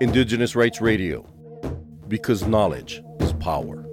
Indigenous Rights Radio, because knowledge is power.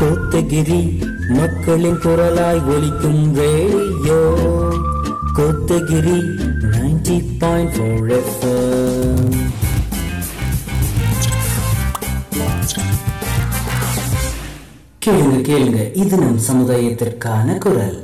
Kotagiri மக்களின் குரலாய் ஒலிக்கும் radio Kotagiri ninety point four கேளுங்க கேளுங்க. இது நம் சமுதாயத்திற்கான குரல்.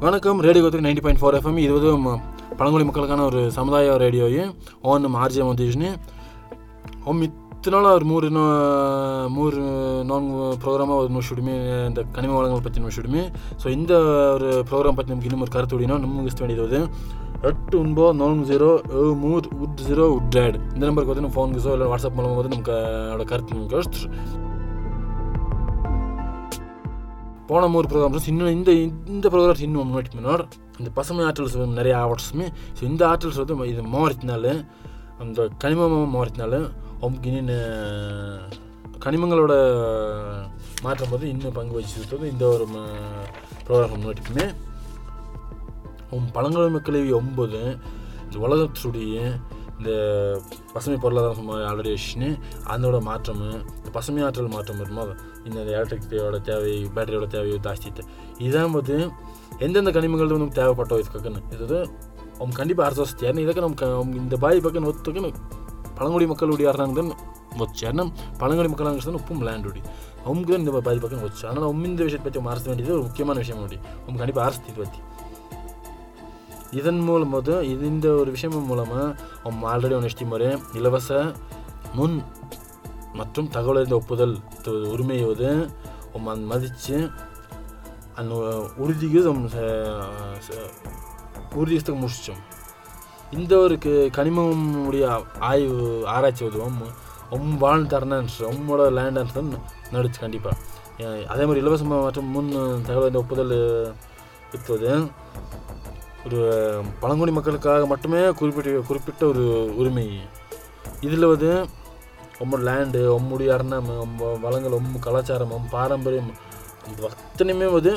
வணக்கம். Radio Kotagiri ninety point four FM இது வந்து பழங்குடி மக்களுக்கான ஒரு சமுதாய ரேடியோயும் ஓன் ஆர்ஜே மோதிஷ்னு Om இத்தனை நாள் மூறு மூறு நான்கு ப்ரோக்ராமாக ஒரு நோஷுடுமே இந்த கனிம வளங்கள் பற்றி நோஷுடுமே ஸோ இந்த ஒரு ப்ரோக்ராம் பற்றி நமக்கு இன்னும் ஒரு கருத்து அப்படின்னா நம்ம கிஸ்ட் வேண்டியது எட்டு ஒன்பது நான்கு ஜீரோ ஏழு மூர் உட் ஜீரோ உட் ஆட் இந்த நம்பருக்கு வந்து நம்ம ஃபோன் கிஸோ இல்லை வாட்ஸ்அப் மூலமாக வந்து நமக்கு அவட கருத்து நமக்கு போன மூணு ப்ரோக்ராம்ஸ் இன்னும் இந்த இந்த ப்ரோக்ராம்ஸ் இன்னும் முன்னாடி முன்னாடி. இந்த பசுமை ஆற்றல்ஸ் நிறைய ஆவட்ஸுமே. ஸோ இந்த ஆற்றல்ஸ் வந்து இது மாறித்தினால அந்த கனிமமாக மாறித்தினால ஒம்கினின் கனிமங்களோட மாற்றம் வந்து இன்னும் பங்கு வகித்தது இந்த ஒரு ப்ரோக்ராம் நோட்டிக்குமே பழங்குடி மக்களவி ஒன்பது இந்த உலகத்துடைய இந்த பசுமை பொருளாதாரம் சும்மா ஆல்ரெடி வச்சுன்னு அதோட மாற்றம் இந்த பசுமை ஆற்றல் மாற்றம் இருக்குமோ இந்த எலக்ட்ரிக்டியோட தேவை பேட்டரியோட தேவையோ ஜாஸ்திட்டு இதான் பார்த்து எந்தெந்த கனிமங்கள் நமக்கு தேவைப்பட்டோம் இதுக்குன்னு இது வந்து அவங்க கண்டிப்பாக அரசு தேவை இதுக்கு நமக்கு இந்த பாய் பக்கம் ஒத்துக்குன்னு பழங்குடி மக்களுடைய அரசாங்கம் வச்சு ஏன்னா பழங்குடி மக்கள் உப்பும் உடைய அவங்க இந்த பாதிப்பாக்கம் வச்சு அதனால் உம் இந்த விஷயத்தை பற்றி அரசு வேண்டியது ஒரு முக்கியமான விஷயம் உண்டு உங்க கண்டிப்பாக அரசு பற்றி இதன் மூலமாக இது இந்த ஒரு விஷயம் மூலமாக அவங்க ஆல்ரெடி ஒன்று இஷ்டிமுறை இலவச முன் மற்றும் தகவல் அறிந்த ஒப்புதல் உரிமையோது உம் மதித்து அந்த உறுதிக்கு உறுதிக்கு முடிச்சோம் இந்த ஒரு க- கனிமமுடைய ஆய்வு ஆராய்ச்சி உதவும் ஒம் வாழ்ந்தாருன்னு உம்மோட ரொம்போட தான் நடிச்சு கண்டிப்பாக அதே மாதிரி இலவசமாக மற்றும் முன் தகவல் இந்த ஒப்புதல் இருப்பது ஒரு பழங்குடி மக்களுக்காக மட்டுமே குறிப்பிட்ட குறிப்பிட்ட ஒரு உரிமை. இதில் வந்து ரொம்ப லேண்டு உம்முடைய அரணம் ரொம்ப வளங்கள் உம் கலாச்சாரம் பாரம்பரியம் இது அத்தனையுமே வந்து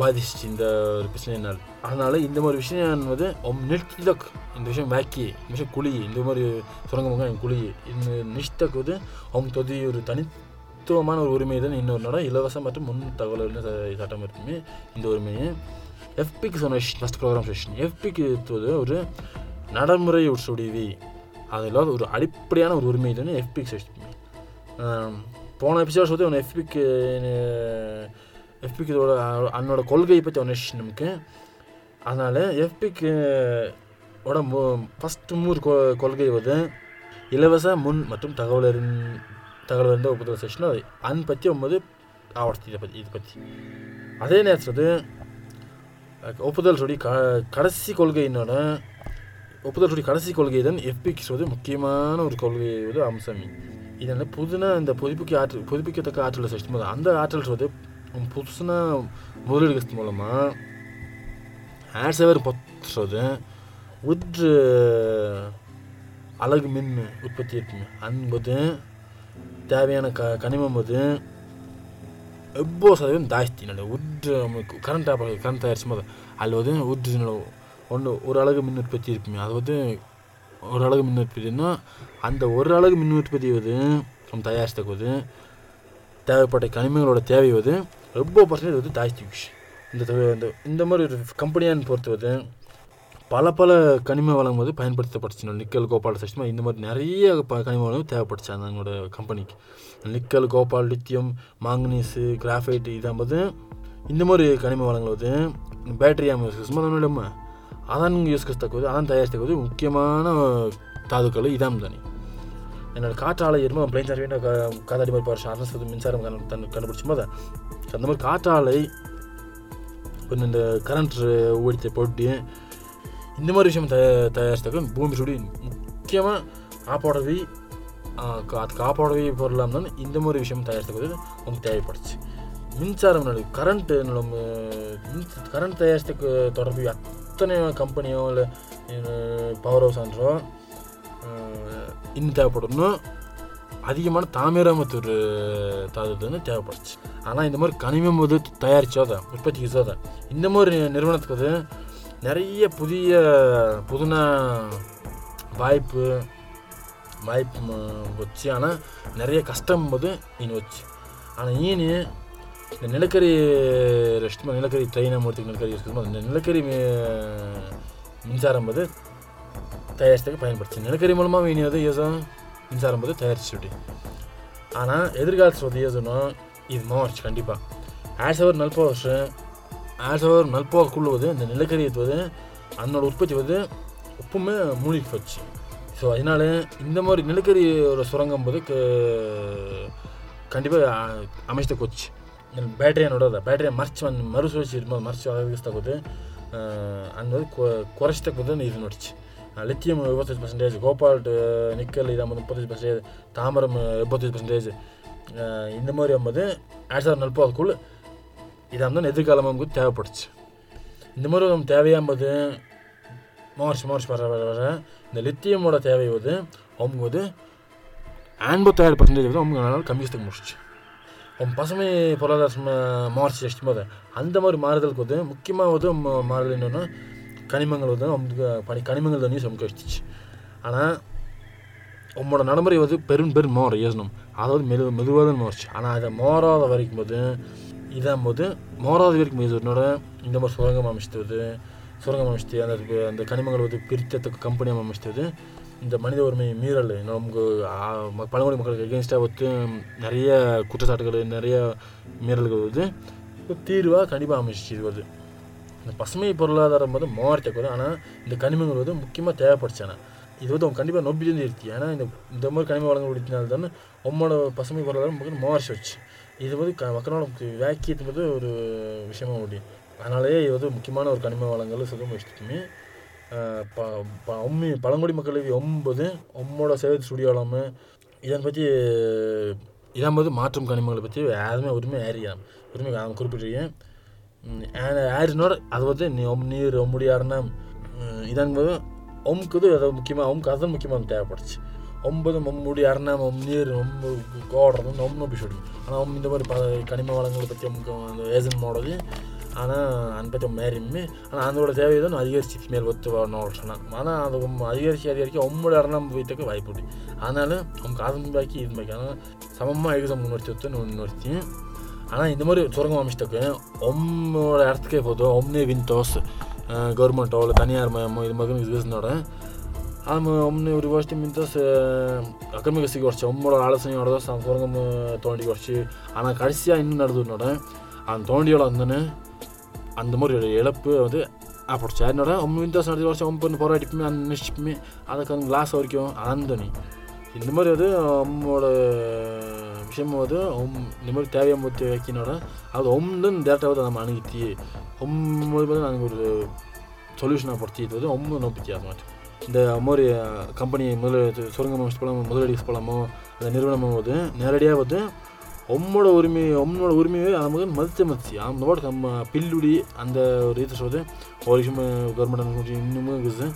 பாதிச்சிச்சு இந்த ஒரு பிரச்சனையினால் அதனால் இந்த மாதிரி விஷயம் என்பது நிறுத்திதக் இந்த விஷயம் வேக்கி இந்த விஷயம் குழி இந்த மாதிரி சுரங்கமாக குழி. இந்த நிஷ்டக் வந்து அவங்க தொதி ஒரு தனித்துவமான ஒரு உரிமை தான் இன்னொரு நடம் இலவசம் மற்றும் முன் தகவல் சட்டம் இருக்குமே இந்த உரிமையை. எஃபிக்கு சொன்ன ஃபஸ்ட் ப்ரோக்ராம் செஷன் எஃபிக்கு ஒரு நடைமுறை உட்சுடிவி. அதில் ஒரு அடிப்படையான ஒரு உரிமை தான் எஃபிக் செஷன் போன எபிசோட் வந்து ஒன்று எஃபிக்கு எஃபிக்கு அன்னோட கொள்கையை பற்றி ஒன்று நமக்கு அதனால் எஃபிக்கு ஓட மு ஃபஸ்ட்டு மூணு கொ கொள்கை வந்து இலவச முன் மற்றும் தகவல் அறிந் தகவல் இருந்த ஒப்புதல் செஷன் அன் பற்றி ஒன்பது ஆவர்த்தி இதை பற்றி இதை பற்றி அதே நேரத்தில் வந்து ஒப்புதல் சொல்லி க கடைசி கொள்கையினோட ஒப்புதல் சொல்லி கடைசி கொள்கை தான் எஃபிக்ஸ் வந்து முக்கியமான ஒரு கொள்கை வந்து அம்சம். இதனால் புதுனா இந்த புதுப்பிக்க ஆற்றல் புதுப்பிக்கத்தக்க ஆற்றல் செஷ்டும் அந்த ஆற்றல் வந்து புதுசுனா முதலீடு மூலமாக ஆட் சேவர் பொத்துறது உற்று அழகு மின் உற்பத்தி இருக்குங்க அன்பது தேவையான க கனிமம் போது எவ்வளோ சதவீதம் ஜாஸ்தி நட உட் கரண்ட் கரண்ட் தயாரிச்சும் போது அதில் வந்து உற்று ஒன்று ஒரு அழகு மின் உற்பத்தி இருக்குங்க அது வந்து ஒரு அழகு மின் உற்பத்தின்னா அந்த ஒரு அழகு மின் உற்பத்தி வந்து நம்ம தயாரிச்சதுக்கு வந்து தேவைப்பட்ட கனிமங்களோட தேவை வந்து ரொம்ப பர்சன்டேஜ் வந்து ஜாஸ்தி விஷயம் இந்த இந்த இந்த மாதிரி ஒரு கம்பெனியான்னு பொறுத்தவரை பல பல கனிம வளம் வந்து பயன்படுத்தப்பட்டுச்சு. நிக்கல் கோபால் சிஸ்டம் இந்த மாதிரி நிறைய ப கனிம வளம் தேவைப்பட்டுச்சு அந்த எங்களோட கம்பெனிக்கு nickel cobalt lithium manganese graphite இதாகும்போது இந்த மாதிரி கனிம வளங்கள் வந்து பேட்டரி யூஸ் கஷ்டமாக நம்ம அதான் யூஸ் தக்குவது அதான் தயாரித்தக்குவது முக்கியமான தாதுக்கள் இதாம் தானே. என்னோடய காற்றாலை எருமை பிளைன் சார் காதாடி மாதிரி பாரு அரசு மின்சாரம் கண்டு கண்டுபிடிச்சும் போது ஸோ அந்த மாதிரி காற்றாலை கொஞ்சம் இந்த கரண்ட் ஓடித்த போட்டு இந்த மாதிரி விஷயம் த தயாரிச்சதுக்கு பூமி சுடி முக்கியமாக காப்பாடவி அது காப்பாடவி பொருளாக இருந்தாலும் இந்த மாதிரி விஷயம் தயாரித்தது நமக்கு தேவைப்படுச்சு. மின்சாரம் நடு கரண்ட்டு நம்ம மின் கரண்ட் தயாரித்தக்கு தொடர்பு அத்தனை கம்பெனியோ இல்லை பவர் ஹவுஸ் ஆன்றோ இன்னும் தேவைப்படணும். அதிகமான தாமிரமத்தூர் தாதுன்னு தேவைப்படுச்சு. ஆனால் இந்த மாதிரி கனிமம் வந்து தயாரித்தோத உற்பத்திக்கு தான். இந்த மாதிரி நிறுவனத்துக்கு வந்து நிறைய புதிய புதுன வாய்ப்பு வாய்ப்பு வச்சு ஆனால் நிறைய கஷ்டம் போது நீ வச்சு. ஆனால் ஈனு இந்த நிலக்கரி ரெஸ்ட் நிலக்கரி ட்ரெயினை மூர்த்திக்கு நிலக்கரி இருக்குது அந்த நிலக்கரி மின்சாரம் போது தயாரிச்சதுக்கு பயன்படுச்சு நிலக்கரி மூலமாக இனி வந்து யோசம் மின்சாரம் போது தயாரிச்சுட்டு. ஆனால் எதிர்காலத்தில் வந்து யோசனம் ಇದು ಮಾರ್ಚ್ ಖಂಡಿಪಾಗ ಎರಡು ಸಾವಿರದ ನಲ್ಪತ್ತು ವರ್ಷ ಎರಡು ಸಾವಿರದ நல்பாக்குள்ளே வந்து இந்த நிலக்கரி வந்து அதனோட உற்பத்தி வந்து உப்புமே மூழ்கி போச்சு. ஸோ அதனால் இந்த மாதிரி நிலக்கரியோட சுரங்கம் போது கண்டிப்பாக அமைச்சு கொச்சு பேட்டரி ನೋಡೋದ ಬ್ಯಾಟ್ರಿ ಮರ್ಚ್ ಒಂದು ಮರುಸುಳಿಸಿ ಇರ್ಬೋದು ಮರ್ಚ್ ಒಳಗಿಸ್ತಾಕೋದು ಅನ್ನೋದು ಕೊರಸ್ತಕ್ಕದ್ದು இது ನೋಡಿச்சு லித்தியம் இருபத்தஞ்சு பர்சன்டேஜ் கோபால்ட் நிக்கல் இதாக முப்பத்தஞ்சு பர்சன்டேஜ் தாமரம் எண்பத்தஞ்சு பர்சன்டேஜ் இந்த மாதிரி வரும்போது ஆட்சார் நல்போ அதுக்குள்ள இதாக இருந்தால் எதிர்காலம் தேவைப்படுச்சு. இந்த மாதிரி நம்ம தேவையாகும்போது மார்ச் மார்ச் வர வர வர இந்த லித்தியமோட தேவை வந்து அவங்க வந்து ஐம்பத்தாயிரம் பர்சன்டேஜ் வந்து அவங்க நாள் கம்மியத்துக்கு முடிச்சு அவங்க பசுமை பொருளாதாரம் மார்ச் எஸ்டி போது அந்த மாதிரி மாறுதலுக்கு வந்து முக்கியமாக வந்து மாறுதல் என்னென்னா கனிமங்கள் வந்து அவங்களுக்கு பனி கனிமங்கள் தண்ணியும் சமைக்க ஆனால் உங்களோட நடைமுறை வந்து பெரும் பெரும் மோர் யோசனம் அதாவது மெது மெதுவாக தான் ஆனால் அதை மோராத வரைக்கும் போது இதான் போது மோராத வரைக்கும் இதனோட இந்த மாதிரி சுரங்கம் அமைச்சது சுரங்கம் அமைச்சு அந்த அந்த கனிமங்கள் வந்து பிரித்தத்துக்கு கம்பெனி அமைச்சது இந்த மனித உரிமை மீறல். நமக்கு பழங்குடி மக்களுக்கு எகென்ஸ்டாக வந்து நிறைய குற்றச்சாட்டுகள் நிறைய மீறல்கள் வந்து தீர்வாக கண்டிப்பாக அமைச்சிச்சு இது இந்த பசுமை பொருளாதாரம் வந்து மோரத்தை வரும் ஆனால் இந்த கனிமங்கள் வந்து முக்கியமாக தேவைப்படுச்சானே இது வந்து அவங்க கண்டிப்பாக நொப்பிச்சு இருக்கு ஏன்னா இந்த இந்த மாதிரி கனிம வளங்கள் உடுத்தினால தானே உம்மோட பசுமை பொருளாதாரம் மக்கள் மாறிச்சு வச்சு. இது வந்து க மக்களோட வேக்கியத்து வந்து ஒரு விஷயமா முடியும் அதனாலேயே இது வந்து முக்கியமான ஒரு கனிம வளங்கள் சுத்தமாக வச்சுட்டுமே ப ப ஒம்மி பழங்குடி மக்களுக்கு ஒன்பது உம்மோட சேவை சுடியோலாம இதன் பற்றி இதான் போது மாற்றும் கனிமங்களை பற்றி யாருமே உரிமை ஏறியா உரிமை அவன் குறிப்பிட்டிருக்கேன். ஏறினோட அது வந்து நீ ஒம் நீர் முடியாருன்னா இதன் போதும் ஒம்க்குது அது முக்கியமாக ஒம்க்கு அதுதான் முக்கியமாக தேவைப்படுச்சு. ஒம்பது மம்முடி அரணம் ஒம் நீர் ஒம்பு கோடுறது ஒம்னு பிடிச்சி ஆனால் ஒம் இந்த மாதிரி ப கனிம வளங்களை பற்றி ஒம்க்கு அந்த ஏஜென்ட் மோடது ஆனால் அதை பற்றி மேரியுமே ஆனால் அதோட தேவை தான் அதிகரிச்சு மேல் ஒத்து வரணும் ஆனால் அது ரொம்ப அதிகரிச்சு அதிகரிக்க ஒம்போட இடம் போயிட்டக்கு வாய்ப்பு உண்டு. அதனால அவங்க காசு பாக்கி இது பாக்கி ஆனால் சமமாக எக்ஸாம் முன்னொருத்தி ஒத்து முன்னொருத்தி ஆனால் இந்த மாதிரி சுரங்கம் அமைச்சிட்டக்கு ஒம்மோட இடத்துக்கே போதும் ஒம்னே வின் தோசை. ಗೌರ್ಮೆಂಟೋ ಇಲ್ಲ ತನಿಯಾರ இது மாதிரி ಬಿಸ್ನೆಸ್ನೋಡ அது ಒಮ್ಮೆ ஒரு ವರ್ಷ ಮಿಂತ ಅಕಮಿಗೆ ಸಿಗಿ குறைச்சி ಒಮ್ಮೆ ஆலோசனையோட ಹೊಡೆದ ಸಂಪೂರ್ಣ ತೊಗೊಂಡು ವರ್ಷ ஆனால் கடைசியாக இன்னும் நடந்ததுனோட அந்த தோண்டியோட வந்தோன்னு அந்த மாதிரி இழப்பு வந்து அப்படி சேரினோட ஒம்பது விந்தாசம் நடந்த வருஷம் ஒம்பது போராட்டிப்புமே அந்த நினச்சிப்புமே அதுக்கு அந்த லாஸ் வரைக்கும் அதான் தோணி இந்த மாதிரி வந்து நம்மளோட விஷயம் வந்து ஒம் இந்த மாதிரி தேவையை மூர்த்தி வைக்கினோட அது ஒம்னு டேரக்டாக வந்து நம்ம அணுகித்தி ஒம் மூலியமாக நாங்கள் ஒரு சொல்யூஷனாக படுத்திட்டு வந்து ஒம் நோப்பிக்கி அது மாதிரி இந்த மாதிரி கம்பெனி முதலீடு சுரங்கம் போலாமோ முதலடி போலாமோ அந்த நிறுவனம் வந்து நேரடியாக வந்து உம்மோட உரிமை உம்மோட உரிமையை நமக்கு மதித்து மதிச்சு நம்மளோட நம்ம பில்லுடி அந்த ஒரு இது வந்து ஒரு விஷயம் கவர்மெண்ட் இன்னுமும் இருக்குது.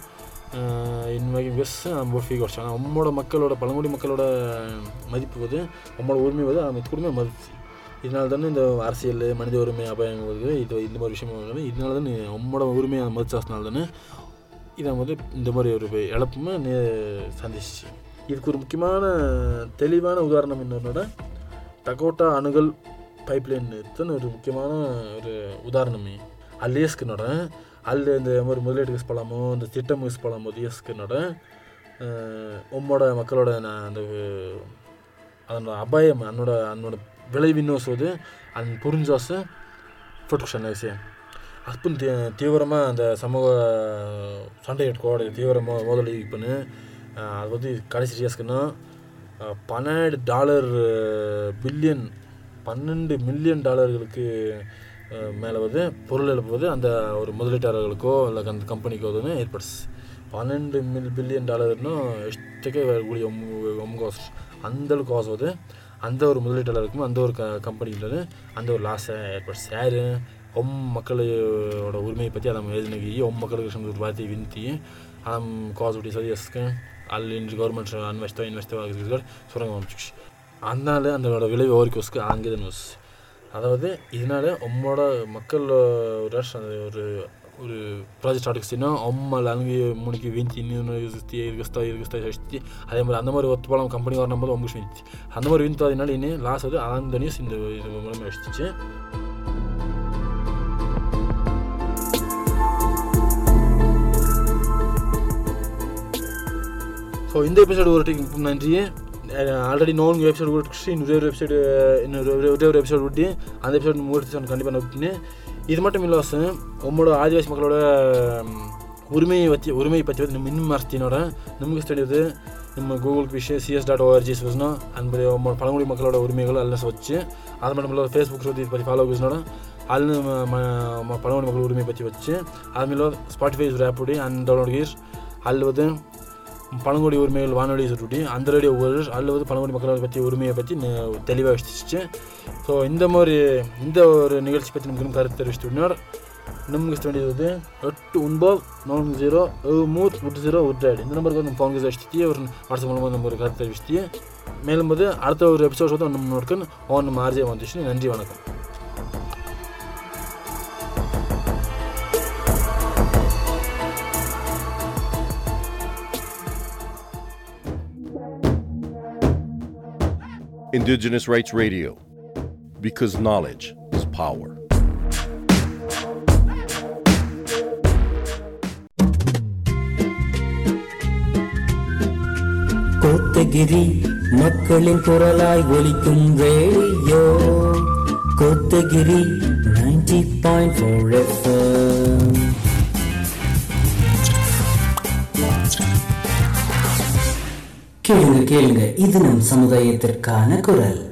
இன்வைன் இயர்ஸ் நம்ம ஃபீ குறைச்சோம் ஆனால் நம்மளோட மக்களோட பழங்குடி மக்களோட மதிப்பு வந்து நம்மளோட உரிமை வந்து நம்ம குடும்பம் மதிச்சு. இதனால தானே இந்த அரசியல் மனித உரிமை அபாயங்களுக்கு இது இந்த மாதிரி விஷயம் இதனால தானே நம்மளோட உரிமையை மதிச்சாசனால தானே இதை வந்து இந்த மாதிரி ஒரு இழப்புமே சந்திச்சு இதுக்கு ஒரு முக்கியமான தெளிவான உதாரணம் என்னன்னா டகோட்டா அணுகல் பைப்லைன் ஒரு முக்கியமான ஒரு உதாரணமே. அலேஸ்கினோட ಅಲ್ಲಿ இந்த மாதிரி முதலீடு யூஸ் பண்ணலாமோ இந்த திட்டம் யூஸ் பண்ணலாமோ டிஎஸ்கனோட உம்மோட மக்களோட நான் அந்த அதனோட அபாயம் என்னோட என்னோட விளைவின்னு சொல்லுது அந்த புரிஞ்சாசு ஃபோட்டோஷன் விஷயம் அப்போ தீ தீவிரமாக அந்த சமூக சண்டை கோடு தீவிரமாக மோதல் பண்ணு அது வந்து கடைசி டிஎஸ்க்குன்னா பன்னெண்டு டாலர் பில்லியன் பன்னெண்டு மில்லியன் டாலர்களுக்கு மேலே வந்து பொருள் இழப்பு வந்து அந்த ஒரு முதலீட்டாளர்களுக்கோ இல்லை அந்த கம்பெனிக்கோ வந்து ஏற்படுச்சு ಪನ್ನెಂಡು ಮಿಲ್ ಬಿಲಿಯನ್ ಡಾಲರ್ನು ಎಷ್ಟಕ್ಕೆ ಗುಳಿ ಒಮ್ಗೋಸ್ அந்த அளவுக்கு காசு வருது அந்த ஒரு முதலீட்டாளருக்கும் அந்த ஒரு க கம்பெனிகிட்ட அந்த ஒரு லாஸை ஏற்படுச்சு யார் ஒம் மக்களோட உரிமையை பற்றி அதை எழுதினகி ஒம் மக்களுக்கு ஒரு வார்த்தையை விந்தி அதம் காசு விட்டி சரி எஸ்க்கு ಅಲ್ಲಿ ಗೌರ್ಮೆಂಟ್ ಇನ್ವೆಸ್ಟ್ ಇನ್ವೆಸ್ಟ್ ಆಗಿದ್ರು சுரங்கம் அமைச்சிச்சு அதனால அதனோட விளைவு ஓரிக்கோஸ்க்கு அங்கே நியூஸ் அதாவது இதனால உம்மோட மக்கள் ஒரு ஒரு ஒரு ப்ராஜெக்ட் ஸ்டார்ட் ஆச்சுன்னா அம்மல் அங்கே முனிக்கு வீஞ்சி இன்னொன்று இருஸ்தி இருகஸ்தா சஷ்டி அதே மாதிரி அந்த மாதிரி ஒத்து பழம் கம்பெனி வரும்போது ஒம்பு வீழ்ச்சி. அந்த மாதிரி வீழ்த்து அதனால இன்னும் லாஸ் வந்து அந்த நியூஸ் இந்த இது மூலமாக வச்சுச்சு ஸோ இந்த எபிசோடு ஒரு நன்றி ஆல்ரெடி நோன் வெப்சைட் கொடுத்து இன்னொரு ஒரு வெப்சைட் இன்னொரு ஒரே ஒரு எபிசோட் விட்டு அந்த எபிசோட் முடிச்சு கண்டிப்பாக நோக்கினு இது மட்டும் இல்லை வாசம் உங்களோட ஆதிவாசி மக்களோட உரிமையை பற்றி உரிமையை பற்றி வந்து நம்ம இன்னும் மறைச்சினோட நமக்கு தெரியுது நம்ம கூகுளுக்கு விஷயம் சிஎஸ் டாட் ஓஆர்ஜி சொன்னா அந்த பழங்குடி மக்களோட உரிமைகள் எல்லாம் வச்சு அது மட்டும் இல்லை ஃபேஸ்புக் இதை பற்றி ஃபாலோ பண்ணோட ಅಲ್ಲಿ ಪಳವಣಿ ಮಕ್ಕಳ ಉರಿಮೆ ಪಚ್ಚಿ ವಚ್ಚಿ ಆಮೇಲೆ ಸ್ಪಾಟಿಫೈ ಆ್ಯಪ್ ಉಡಿ அந்த ಅಲ್ಲಿ வந்து பழங்குடி உரிமைகள் வானொலி சுட்டுட்டி அந்த ரேடியோ ஒரு அதில் வந்து பழங்குடி மக்களை பற்றி உரிமையை பற்றி தெளிவாக வச்சுச்சு ஸோ இந்த மாதிரி இந்த ஒரு நிகழ்ச்சி பற்றி நமக்கு கருத்து தெரிவிச்சுட்டு ನಮ್ಗೆ ಇಷ್ಟ ಬಂದಿದ್ದು ಎಟ್ಟು ಒಂಬತ್ತು ನಾಲ್ಕು ಜೀರೋ ಮೂರು ಒಟ್ಟು ಜೀರೋ ಒಟ್ಟು இந்த நம்பருக்கு வந்து ஃபோன் கேஸ் அடிச்சுட்டு ஒரு வாட்ஸ்அப் மூலமாக நம்ம ஒரு கருத்து தெரிவிச்சுட்டு மேலும் வந்து அடுத்த ஒரு எபிசோட் வந்து நம்ம நோட்கன் ஓன் நம்ம ஆர்ஜே வந்துச்சு நன்றி வணக்கம் Indigenous Rights Radio, because knowledge is power. Kotagiri மக்களின் குரலாய் ஒலிக்கும் radio Kotagiri ninety point four கேளுங்க கேளுங்க. இது நம் சமுதாயத்திற்கான குரல்.